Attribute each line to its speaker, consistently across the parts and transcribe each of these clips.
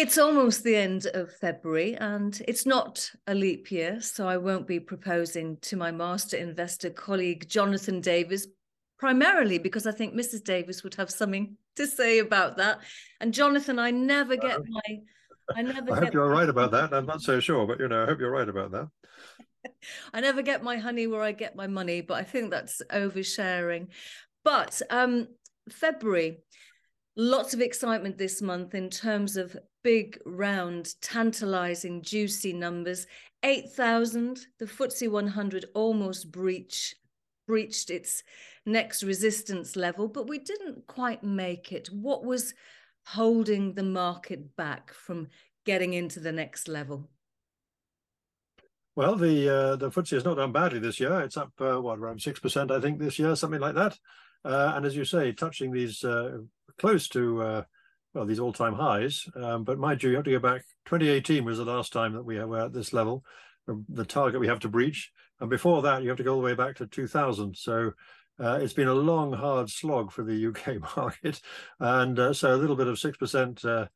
Speaker 1: It's almost the end of February and it's not a leap year, so I won't be proposing to my master investor colleague Jonathan Davis, primarily because I think Mrs. Davis would have something to say about that. And Jonathan, I never get my
Speaker 2: I never I hope you're right about that. I'm not so sure, but you know, I hope you're right about that.
Speaker 1: I never get my honey where I get my money, but I think that's oversharing. But um February, lots of excitement this month in terms of big, round, tantalizing, juicy numbers. 8,000, the FTSE 100 almost breach, breached its next resistance level, but we didn't quite make it. What was holding the market back from getting into the next level?
Speaker 2: Well, the uh, the FTSE has not done badly this year. It's up uh, what around six percent, I think, this year, something like that. Uh, and as you say, touching these uh, close to uh, well these all-time highs. Um, but mind you, you have to go back. 2018 was the last time that we were at this level, the target we have to breach. And before that, you have to go all the way back to 2000. So uh, it's been a long, hard slog for the UK market, and uh, so a little bit of six percent, uh,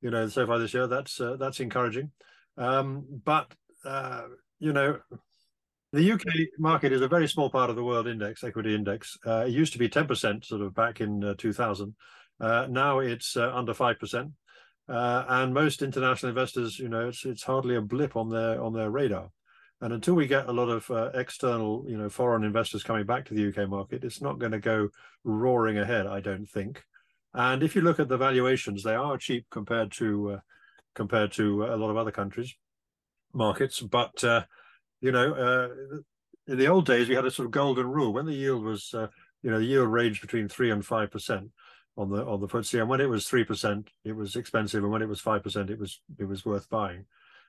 Speaker 2: you know, so far this year. That's uh, that's encouraging. Um, but uh, you know, the UK market is a very small part of the world index, equity index. Uh, it used to be 10% sort of back in uh, 2000. Uh, now it's uh, under 5%. Uh, and most international investors, you know, it's, it's hardly a blip on their on their radar. And until we get a lot of uh, external, you know, foreign investors coming back to the UK market, it's not going to go roaring ahead, I don't think. And if you look at the valuations, they are cheap compared to compared to a lot of other countries markets, but you know, uh, in the old days we had a sort of golden rule when the yield was, uh, you know, the yield ranged between three and five percent on the on the FTSE, and when it was three percent, it was expensive, and when it was five percent, it was it was worth buying.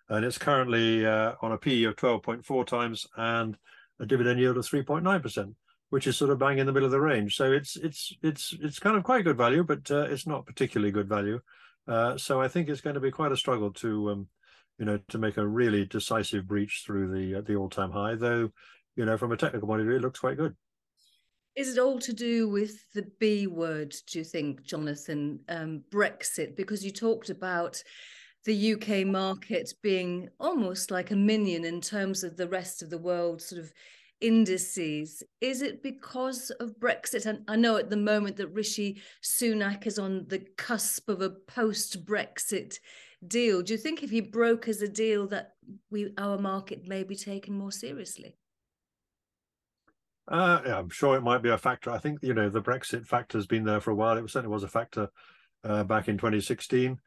Speaker 2: And it's currently uh, on a PE of twelve point four times and a dividend yield of three point nine percent, which is sort of bang in the middle of the range. So it's it's it's it's kind of quite good value, but uh, it's not particularly good value. Uh, so I think it's going to be quite a struggle to um, you know, to make a really decisive breach through the uh, the all time high. Though, you know, from a technical point of view, it looks quite good.
Speaker 1: Is it all to do with the B word? Do you think, Jonathan, um, Brexit? Because you talked about the UK market being almost like a minion in terms of the rest of the world, sort of indices. Is it because of Brexit? And I know at the moment that Rishi Sunak is on the cusp of a post Brexit deal. Do you think if he brokers a deal that we our market may be taken more seriously?
Speaker 2: Uh, yeah, I'm sure it might be a factor. I think you know the Brexit factor has been there for a while. It certainly was a factor uh, back in 2016,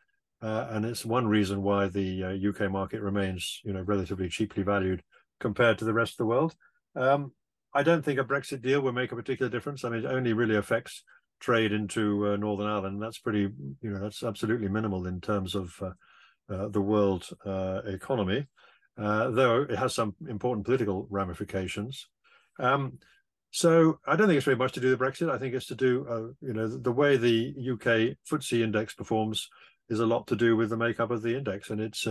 Speaker 2: uh, and it's one reason why the UK uh, market remains you know relatively cheaply valued compared to the rest of the world. Um, I don't think a Brexit deal will make a particular difference. I mean, it only really affects trade into uh, Northern Ireland. That's pretty, you know, that's absolutely minimal in terms of uh, the world economy, though it has some important political ramifications. Um, so I don't think it's very much to do with Brexit. I think it's to do, uh, you know, the, way the UK FTSE index performs is a lot to do with the makeup of the index, and it's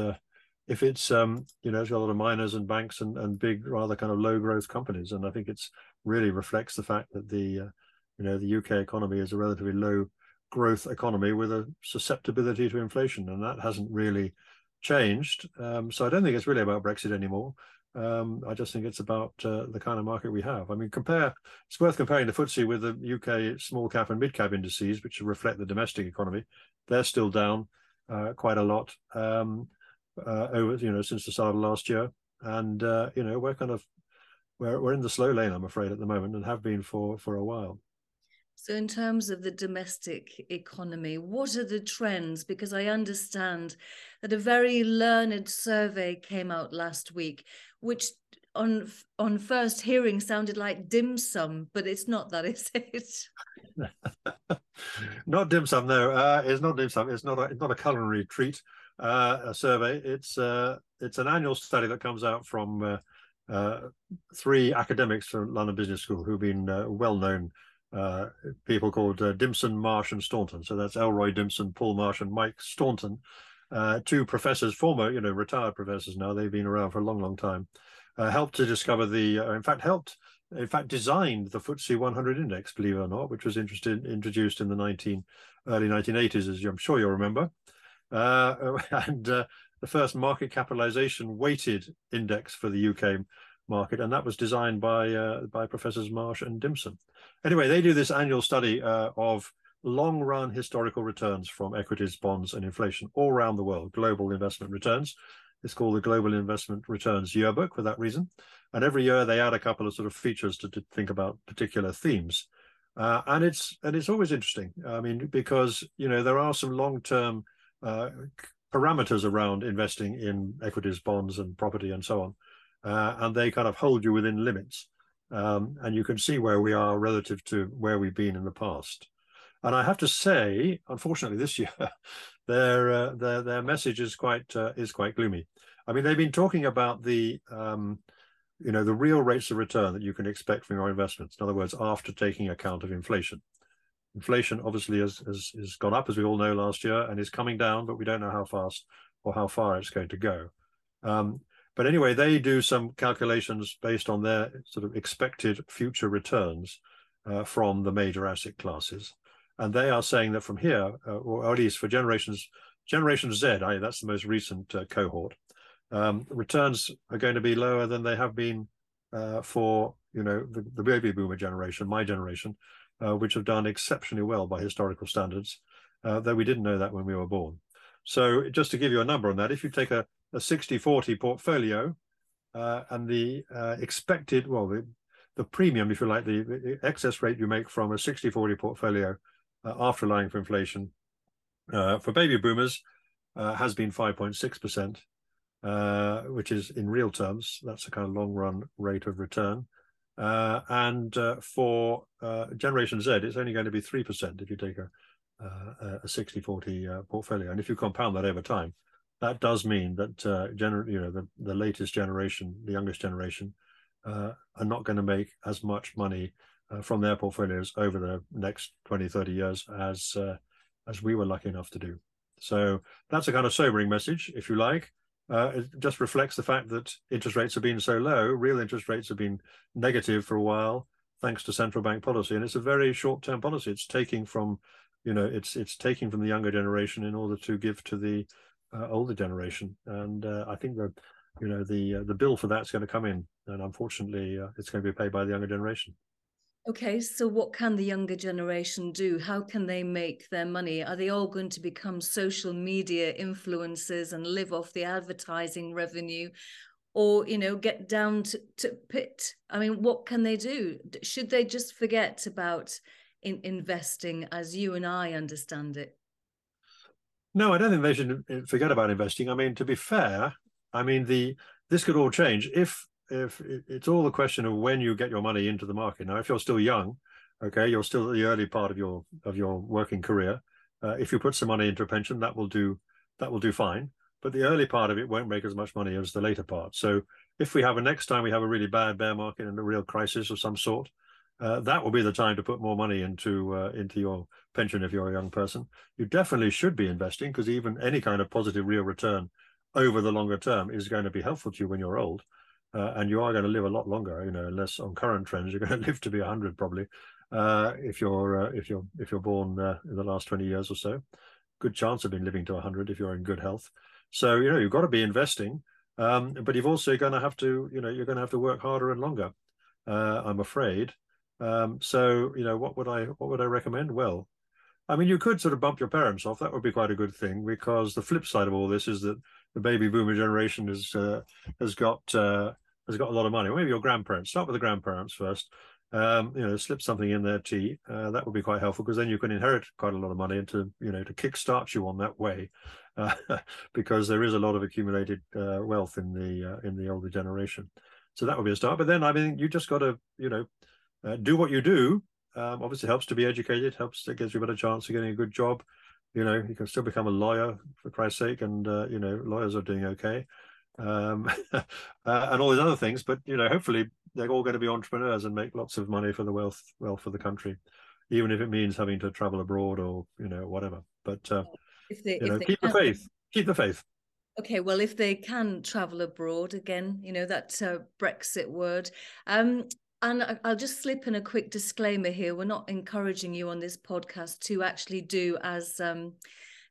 Speaker 2: if it's um, you know it's got a lot of miners and banks and, and big rather kind of low growth companies and i think it's really reflects the fact that the uh, you know, the UK economy is a relatively low growth economy with a susceptibility to inflation, and that hasn't really changed. Um, so I don't think it's really about Brexit anymore. Um, I just think it's about uh, the kind of market we have. I mean, compare. It's worth comparing the FTSE with the UK small cap and mid cap indices, which reflect the domestic economy. They're still down uh, quite a lot um, uh, over, you know, since the start of last year. And uh, you know, we're kind of we're we're in the slow lane, I'm afraid, at the moment, and have been for for a while.
Speaker 1: So, in terms of the domestic economy, what are the trends? Because I understand that a very learned survey came out last week, which on on first hearing sounded like dim sum, but it's not that, is it?
Speaker 2: not dim sum, no. Uh, it's not dim sum. It's not a, it's not a culinary treat. Uh, a survey. It's uh, it's an annual study that comes out from uh, uh, three academics from London Business School who've been uh, well known uh, people called uh, Dimson, Marsh, and Staunton. So that's Elroy Dimson, Paul Marsh, and Mike Staunton, uh, two professors, former, you know, retired professors now. They've been around for a long, long time. Uh, helped to discover the, uh, in fact, helped, in fact, designed the FTSE 100 index, believe it or not, which was introduced in the 19 early 1980s, as I'm sure you'll remember. uh, and the first market capitalization weighted index for the UK market, and that was designed by by Professors Marsh and Dimson. Anyway, they do this annual study uh, of long run historical returns from equities, bonds, and inflation all around the world, global investment returns. It's called the Global Investment Returns Yearbook for that reason. And every year they add a couple of sort of features to, to think about particular themes. Uh, and it's and it's always interesting. I mean, because you know there are some long term uh, parameters around investing in equities, bonds, and property, and so on, uh, and they kind of hold you within limits. Um, and you can see where we are relative to where we've been in the past. And I have to say, unfortunately, this year, their uh, their their message is quite uh, is quite gloomy. I mean, they've been talking about the um, you know the real rates of return that you can expect from your investments. In other words, after taking account of inflation. Inflation obviously has, has, has gone up, as we all know, last year, and is coming down, but we don't know how fast or how far it's going to go. Um, but anyway, they do some calculations based on their sort of expected future returns uh, from the major asset classes and they are saying that from here, uh, or at least for generations, Generation Z, I, that's the most recent uh, cohort, um, returns are going to be lower than they have been uh, for you know the, the, baby boomer generation, my generation, uh, which have done exceptionally well by historical standards, uh, though we didn't know that when we were born. So just to give you a number on that, if you take a, a 60-40 portfolio uh, and the expected, well, the, the premium, if you like, the, excess rate you make from a 60-40 portfolio uh, after allowing for inflation uh, for baby boomers uh, has been 5.6%, uh, which is in real terms, that's a kind of long run rate of return. Uh, and uh, for Generation Z, it's only going to be 3% if you take a, a 60 40 portfolio. And if you compound that over time, that does mean that gener- you know the, the latest generation, the youngest generation, are not going to make as much money uh, from their portfolios over the next 20, 30 years as uh, as we were lucky enough to do. So that's a kind of sobering message, if you like. Uh, it just reflects the fact that interest rates have been so low. Real interest rates have been negative for a while, thanks to central bank policy, and it's a very short-term policy. It's taking from, you know, it's it's taking from the younger generation in order to give to the uh, older generation. And uh, I think the you know, the uh, the bill for that's going to come in, and unfortunately, it's going to be paid by the younger generation.
Speaker 1: Okay, so what can the younger generation do? How can they make their money? Are they all going to become social media influencers and live off the advertising revenue? Or, you know, get down to, to pit? I mean, what can they do? Should they just forget about in investing as you and I understand it?
Speaker 2: No, I don't think they should forget about investing. I mean, to be fair, I mean the this could all change if if it's all a question of when you get your money into the market. Now, if you're still young, okay, you're still at the early part of your of your working career. Uh, if you put some money into a pension, that will do that will do fine. But the early part of it won't make as much money as the later part. So if we have a next time we have a really bad bear market and a real crisis of some sort, uh, that will be the time to put more money into uh, into your pension if you're a young person. You definitely should be investing because even any kind of positive real return over the longer term is going to be helpful to you when you're old uh, and you are going to live a lot longer. You know, unless on current trends, you're going to live to be 100 probably. Uh, if you're uh, if you're if you're born in the last 20 years or so, good chance of being living to 100 if you're in good health. So you know you've got to be investing, um, but you've also going to have to you know you're going to have to work harder and longer. I'm afraid. Um, so you know what would I what would I recommend? Well, I mean, you could sort of bump your parents off. That would be quite a good thing because the flip side of all this is that the baby boomer generation has uh, has got uh, has got a lot of money. Or maybe your grandparents. Start with the grandparents first. Um, you know, slip something in their tea. Uh, that would be quite helpful because then you can inherit quite a lot of money and to you know to kickstart you on that way, uh, because there is a lot of accumulated uh, wealth in the uh, in the older generation. So that would be a start. But then I mean, you just got to you know uh, do what you do. Um, obviously, helps to be educated. Helps it gives you a better chance of getting a good job. You know, you can still become a lawyer for Christ's sake, and uh, you know, lawyers are doing okay um, uh, and all these other things. But you know, hopefully they're all going to be entrepreneurs and make lots of money for the wealth wealth for the country, even if it means having to travel abroad or you know whatever. But uh, if they, you know, keep the faith. Keep the faith.
Speaker 1: Okay, well, if they can travel abroad again, you know that uh, Brexit word. Um, and I'll just slip in a quick disclaimer here. We're not encouraging you on this podcast to actually do as um,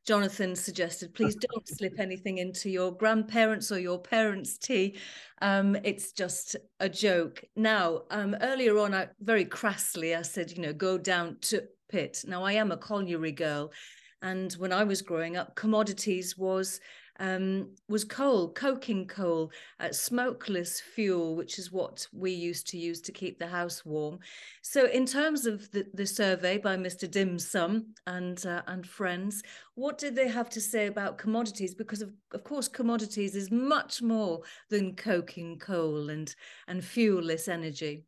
Speaker 1: Jonathan suggested, please don't slip anything into your grandparents or your parents' tea. Um, it's just a joke. Now, um, earlier on, I very crassly I said, you know, go down to pit. Now, I am a colliery girl, and when I was growing up, commodities was um, was coal, coking coal, uh, smokeless fuel, which is what we used to use to keep the house warm. So, in terms of the, the survey by Mr. Dim Sum and uh, and friends, what did they have to say about commodities? Because of, of course, commodities is much more than coking coal and and fuelless energy.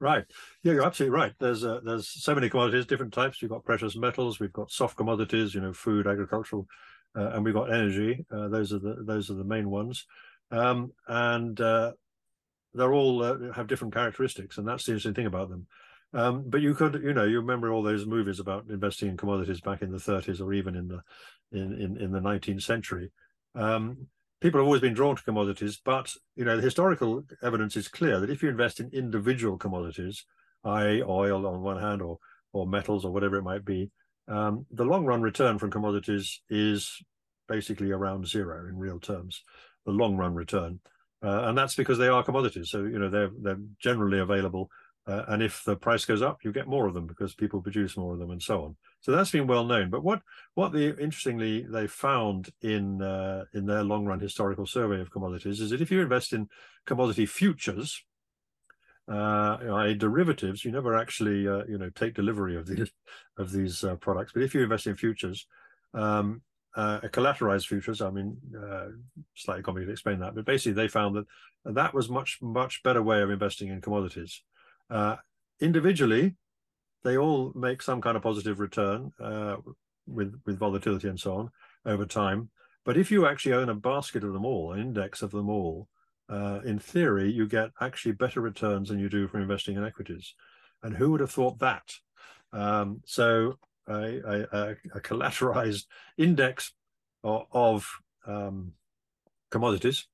Speaker 2: Right. Yeah, you're absolutely right. There's uh, there's so many commodities, different types. We've got precious metals, we've got soft commodities, you know, food, agricultural uh, and we've got energy. Uh, those are the those are the main ones, um, and uh, they're all uh, have different characteristics, and that's the interesting thing about them. Um, but you could, you know, you remember all those movies about investing in commodities back in the 30s or even in the in in, in the 19th century. Um, people have always been drawn to commodities, but you know, the historical evidence is clear that if you invest in individual commodities, i.e., oil on one hand or or metals or whatever it might be, um, the long run return from commodities is basically around zero in real terms, the long run return. Uh, and that's because they are commodities. So, you know, they're, they're generally available. Uh, and if the price goes up, you get more of them because people produce more of them and so on. So that's been well known. But what what the interestingly they found in uh, in their long run historical survey of commodities is that if you invest in commodity futures, uh, derivatives, you never actually uh, you know take delivery of these of these uh, products. But if you invest in futures, um, uh, collateralized futures, I mean, uh, slightly complicated to explain that, but basically they found that that was much much better way of investing in commodities. Uh, individually, they all make some kind of positive return uh, with with volatility and so on over time. But if you actually own a basket of them all, an index of them all, uh, in theory, you get actually better returns than you do from investing in equities. And who would have thought that? Um, so a, a, a, collateralized index of, um, commodities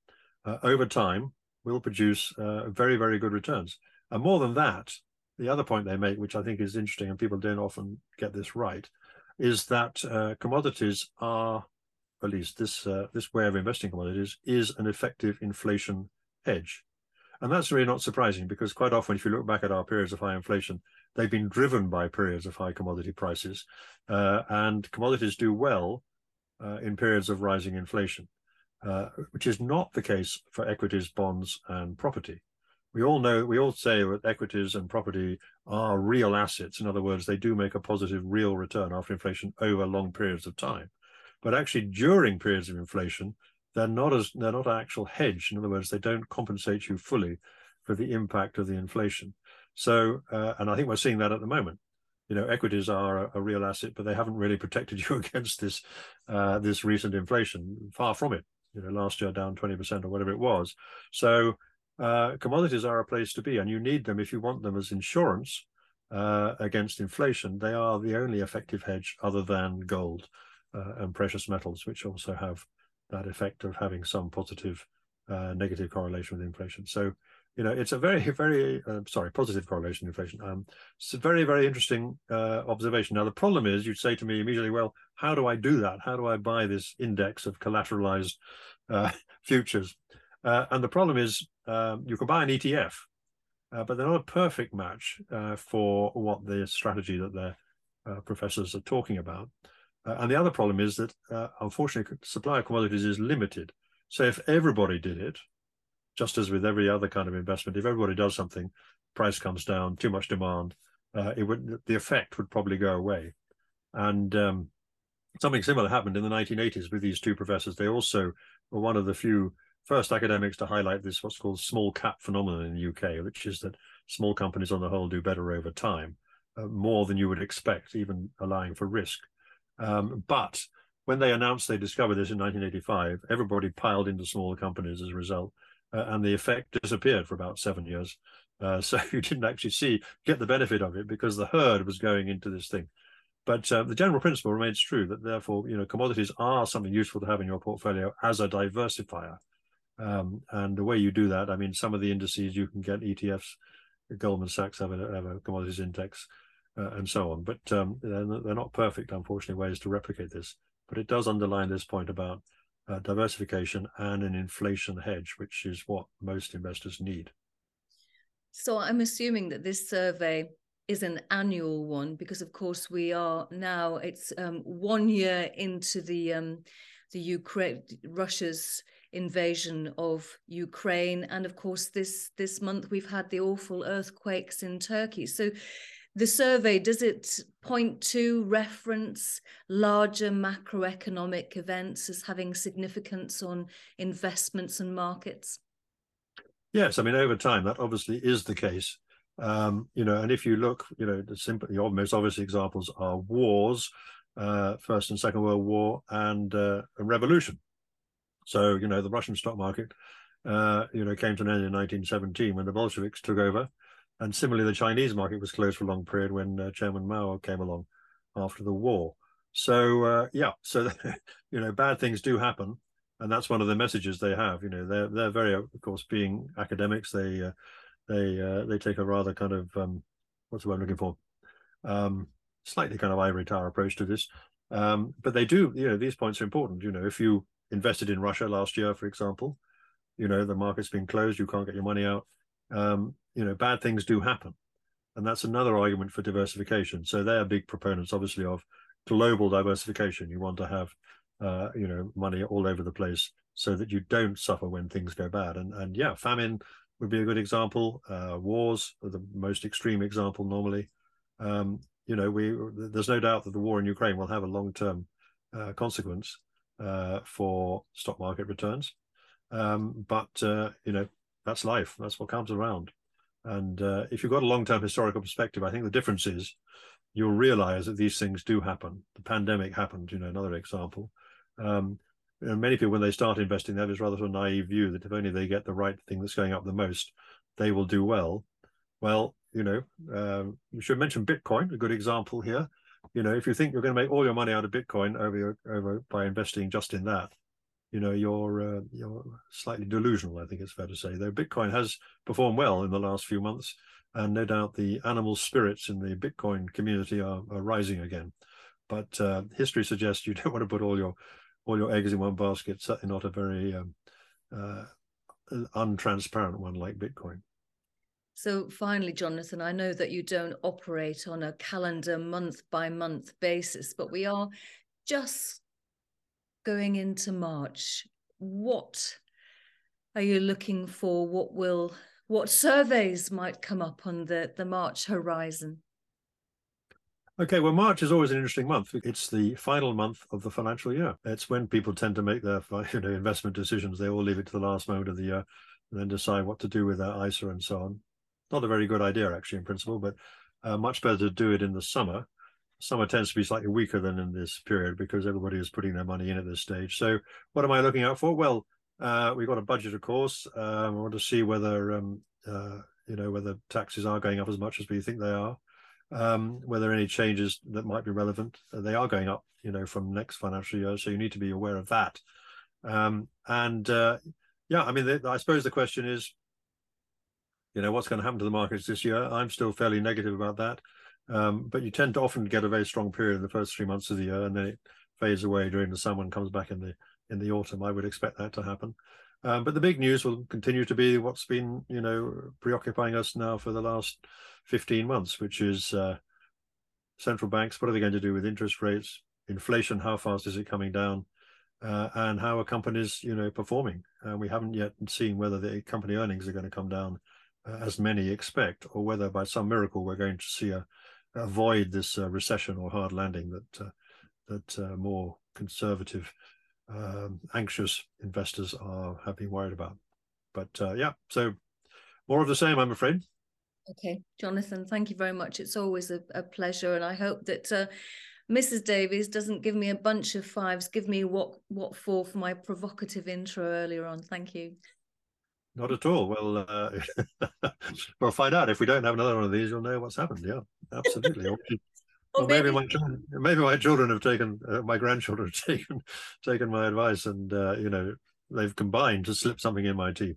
Speaker 2: uh, over time will produce uh, very, very good returns. And more than that, the other point they make, which I think is interesting, and people don't often get this right, is that uh, commodities are at least this uh, this way of investing commodities is an effective inflation hedge. And that's really not surprising because quite often, if you look back at our periods of high inflation, they've been driven by periods of high commodity prices. Uh, and commodities do well uh, in periods of rising inflation, uh, which is not the case for equities, bonds, and property. We all know, we all say that equities and property are real assets. In other words, they do make a positive real return after inflation over long periods of time. But actually, during periods of inflation, they're not as they're not an actual hedge. In other words, they don't compensate you fully for the impact of the inflation. So, uh, and I think we're seeing that at the moment. You know, equities are a, a real asset, but they haven't really protected you against this uh, this recent inflation. Far from it. You know, last year down twenty percent or whatever it was. So, uh, commodities are a place to be, and you need them if you want them as insurance uh, against inflation. They are the only effective hedge other than gold uh, and precious metals, which also have that effect of having some positive, uh, negative correlation with inflation. So, you know, it's a very, very, uh, sorry, positive correlation inflation. Um, it's a very, very interesting uh, observation. Now, the problem is you'd say to me immediately, well, how do I do that? How do I buy this index of collateralized uh, futures? Uh, and the problem is um, you can buy an ETF, but they're not a perfect match for what the strategy that their professors are talking about. Uh, and the other problem is that, uh, unfortunately, supply of commodities is limited. So if everybody did it, just as with every other kind of investment, if everybody does something, price comes down, too much demand, uh, it would the effect would probably go away. And um, something similar happened in the 1980s with these two professors. They also were one of the few first academics to highlight this what's called small cap phenomenon in the UK, which is that small companies on the whole do better over time, uh, more than you would expect, even allowing for risk. Um, but when they announced they discovered this in 1985, everybody piled into smaller companies as a result, uh, and the effect disappeared for about seven years. Uh, so you didn't actually see get the benefit of it because the herd was going into this thing. But uh, the general principle remains true that therefore, you know, commodities are something useful to have in your portfolio as a diversifier. Um, and the way you do that, I mean, some of the indices you can get ETFs. Goldman Sachs have a, have a commodities index uh, and so on. But um, they're, they're, not perfect, unfortunately, ways to replicate this. but it does underline this point about uh, diversification and an inflation hedge, which is what most investors need.
Speaker 1: So I'm assuming that this survey is an annual one because, of course, we are now. It's um, one year into the um, the Ukraine Russia's invasion of Ukraine, and of course, this this month we've had the awful earthquakes in Turkey. So the survey does it point to reference larger macroeconomic events as having significance on investments and markets?
Speaker 2: Yes i mean over time that obviously is the case. Um, you know and if you look you know the simple the most obvious examples are wars uh, first and second world war and uh, a revolution. So you know the russian stock market uh, you know came to an end in 1917 when the bolsheviks took over and similarly, the Chinese market was closed for a long period when uh, Chairman Mao came along after the war. So uh, yeah, so you know, bad things do happen, and that's one of the messages they have. You know, they're they're very, of course, being academics, they uh, they uh, they take a rather kind of um, what's the word I'm looking for, um, slightly kind of ivory tower approach to this. Um, but they do, you know, these points are important. You know, if you invested in Russia last year, for example, you know, the market's been closed, you can't get your money out. Um, you know bad things do happen. And that's another argument for diversification. So they're big proponents obviously of global diversification. You want to have uh, you know money all over the place so that you don't suffer when things go bad. And and yeah famine would be a good example. Uh, wars are the most extreme example normally. Um, you know we there's no doubt that the war in ukraine will have a long-term uh, consequence uh, for stock market returns. Um, but uh, you know that's life that's what comes around and uh, if you've got a long-term historical perspective, I think the difference is you'll realize that these things do happen. The pandemic happened, you know, another example. Um, you know, many people, when they start investing, they have this rather sort of naive view that if only they get the right thing that's going up the most, they will do well. Well, you know, um, you should mention Bitcoin, a good example here. You know, if you think you're going to make all your money out of Bitcoin over your, over by investing just in that, you know you're uh, you're slightly delusional i think it's fair to say though. Bitcoin has performed well in the last few months and no doubt the animal spirits in the bitcoin community are, are rising again. But uh, history suggests you don't want to put all your all your eggs in one basket certainly not a very um, uh, untransparent one like bitcoin.
Speaker 1: So finally, Jonathan, I know that you don't operate on a calendar month by month basis, but we are just going into March, what are you looking for? What will what surveys might come up on the, the March horizon?
Speaker 2: Okay, well, March is always an interesting month. It's the final month of the financial year. It's when people tend to make their you know, investment decisions. They all leave it to the last moment of the year and then decide what to do with their ISA and so on. Not a very good idea, actually, in principle, but uh, much better to do it in the summer summer tends to be slightly weaker than in this period because everybody is putting their money in at this stage. So, what am I looking out for? Well, uh, we've got a budget, of course. Um, I want to see whether um, uh, you know whether taxes are going up as much as we think they are. Um, whether any changes that might be relevant, uh, they are going up. You know, from next financial year, so you need to be aware of that. Um, and uh, yeah, I mean, the, I suppose the question is, you know, what's going to happen to the markets this year? I'm still fairly negative about that. Um, but you tend to often get a very strong period in the first three months of the year, and then it fades away during the summer and comes back in the in the autumn. I would expect that to happen. Um, but the big news will continue to be what's been, you know, preoccupying us now for the last 15 months, which is uh, central banks. What are they going to do with interest rates? Inflation, how fast is it coming down? Uh, and how are companies, you know, performing? Uh, we haven't yet seen whether the company earnings are going to come down uh, as many expect, or whether by some miracle we're going to see a avoid this uh, recession or hard landing that uh, that uh, more conservative, um, anxious investors are have been worried about. But uh, yeah, so more of the same, I'm afraid.
Speaker 1: Okay, Jonathan, thank you very much. It's always a, a pleasure, and I hope that uh, Mrs. Davis doesn't give me a bunch of fives. Give me what what for for my provocative intro earlier on. Thank you.
Speaker 2: Not at all. Well, uh, we'll find out. If we don't have another one of these, you'll know what's happened. Yeah, absolutely. or, or maybe, maybe, my children, maybe my children have taken, uh, my grandchildren have taken, taken my advice, and uh, you know they've combined to slip something in my tea.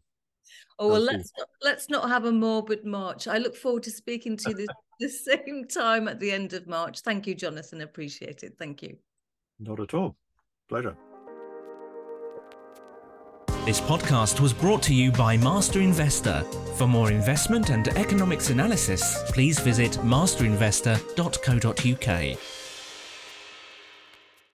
Speaker 1: Oh well, let's not, let's not have a morbid March. I look forward to speaking to you the, the same time at the end of March. Thank you, Jonathan. Appreciate it. Thank you.
Speaker 2: Not at all. Pleasure.
Speaker 3: This podcast was brought to you by Master Investor. For more investment and economics analysis, please visit masterinvestor.co.uk.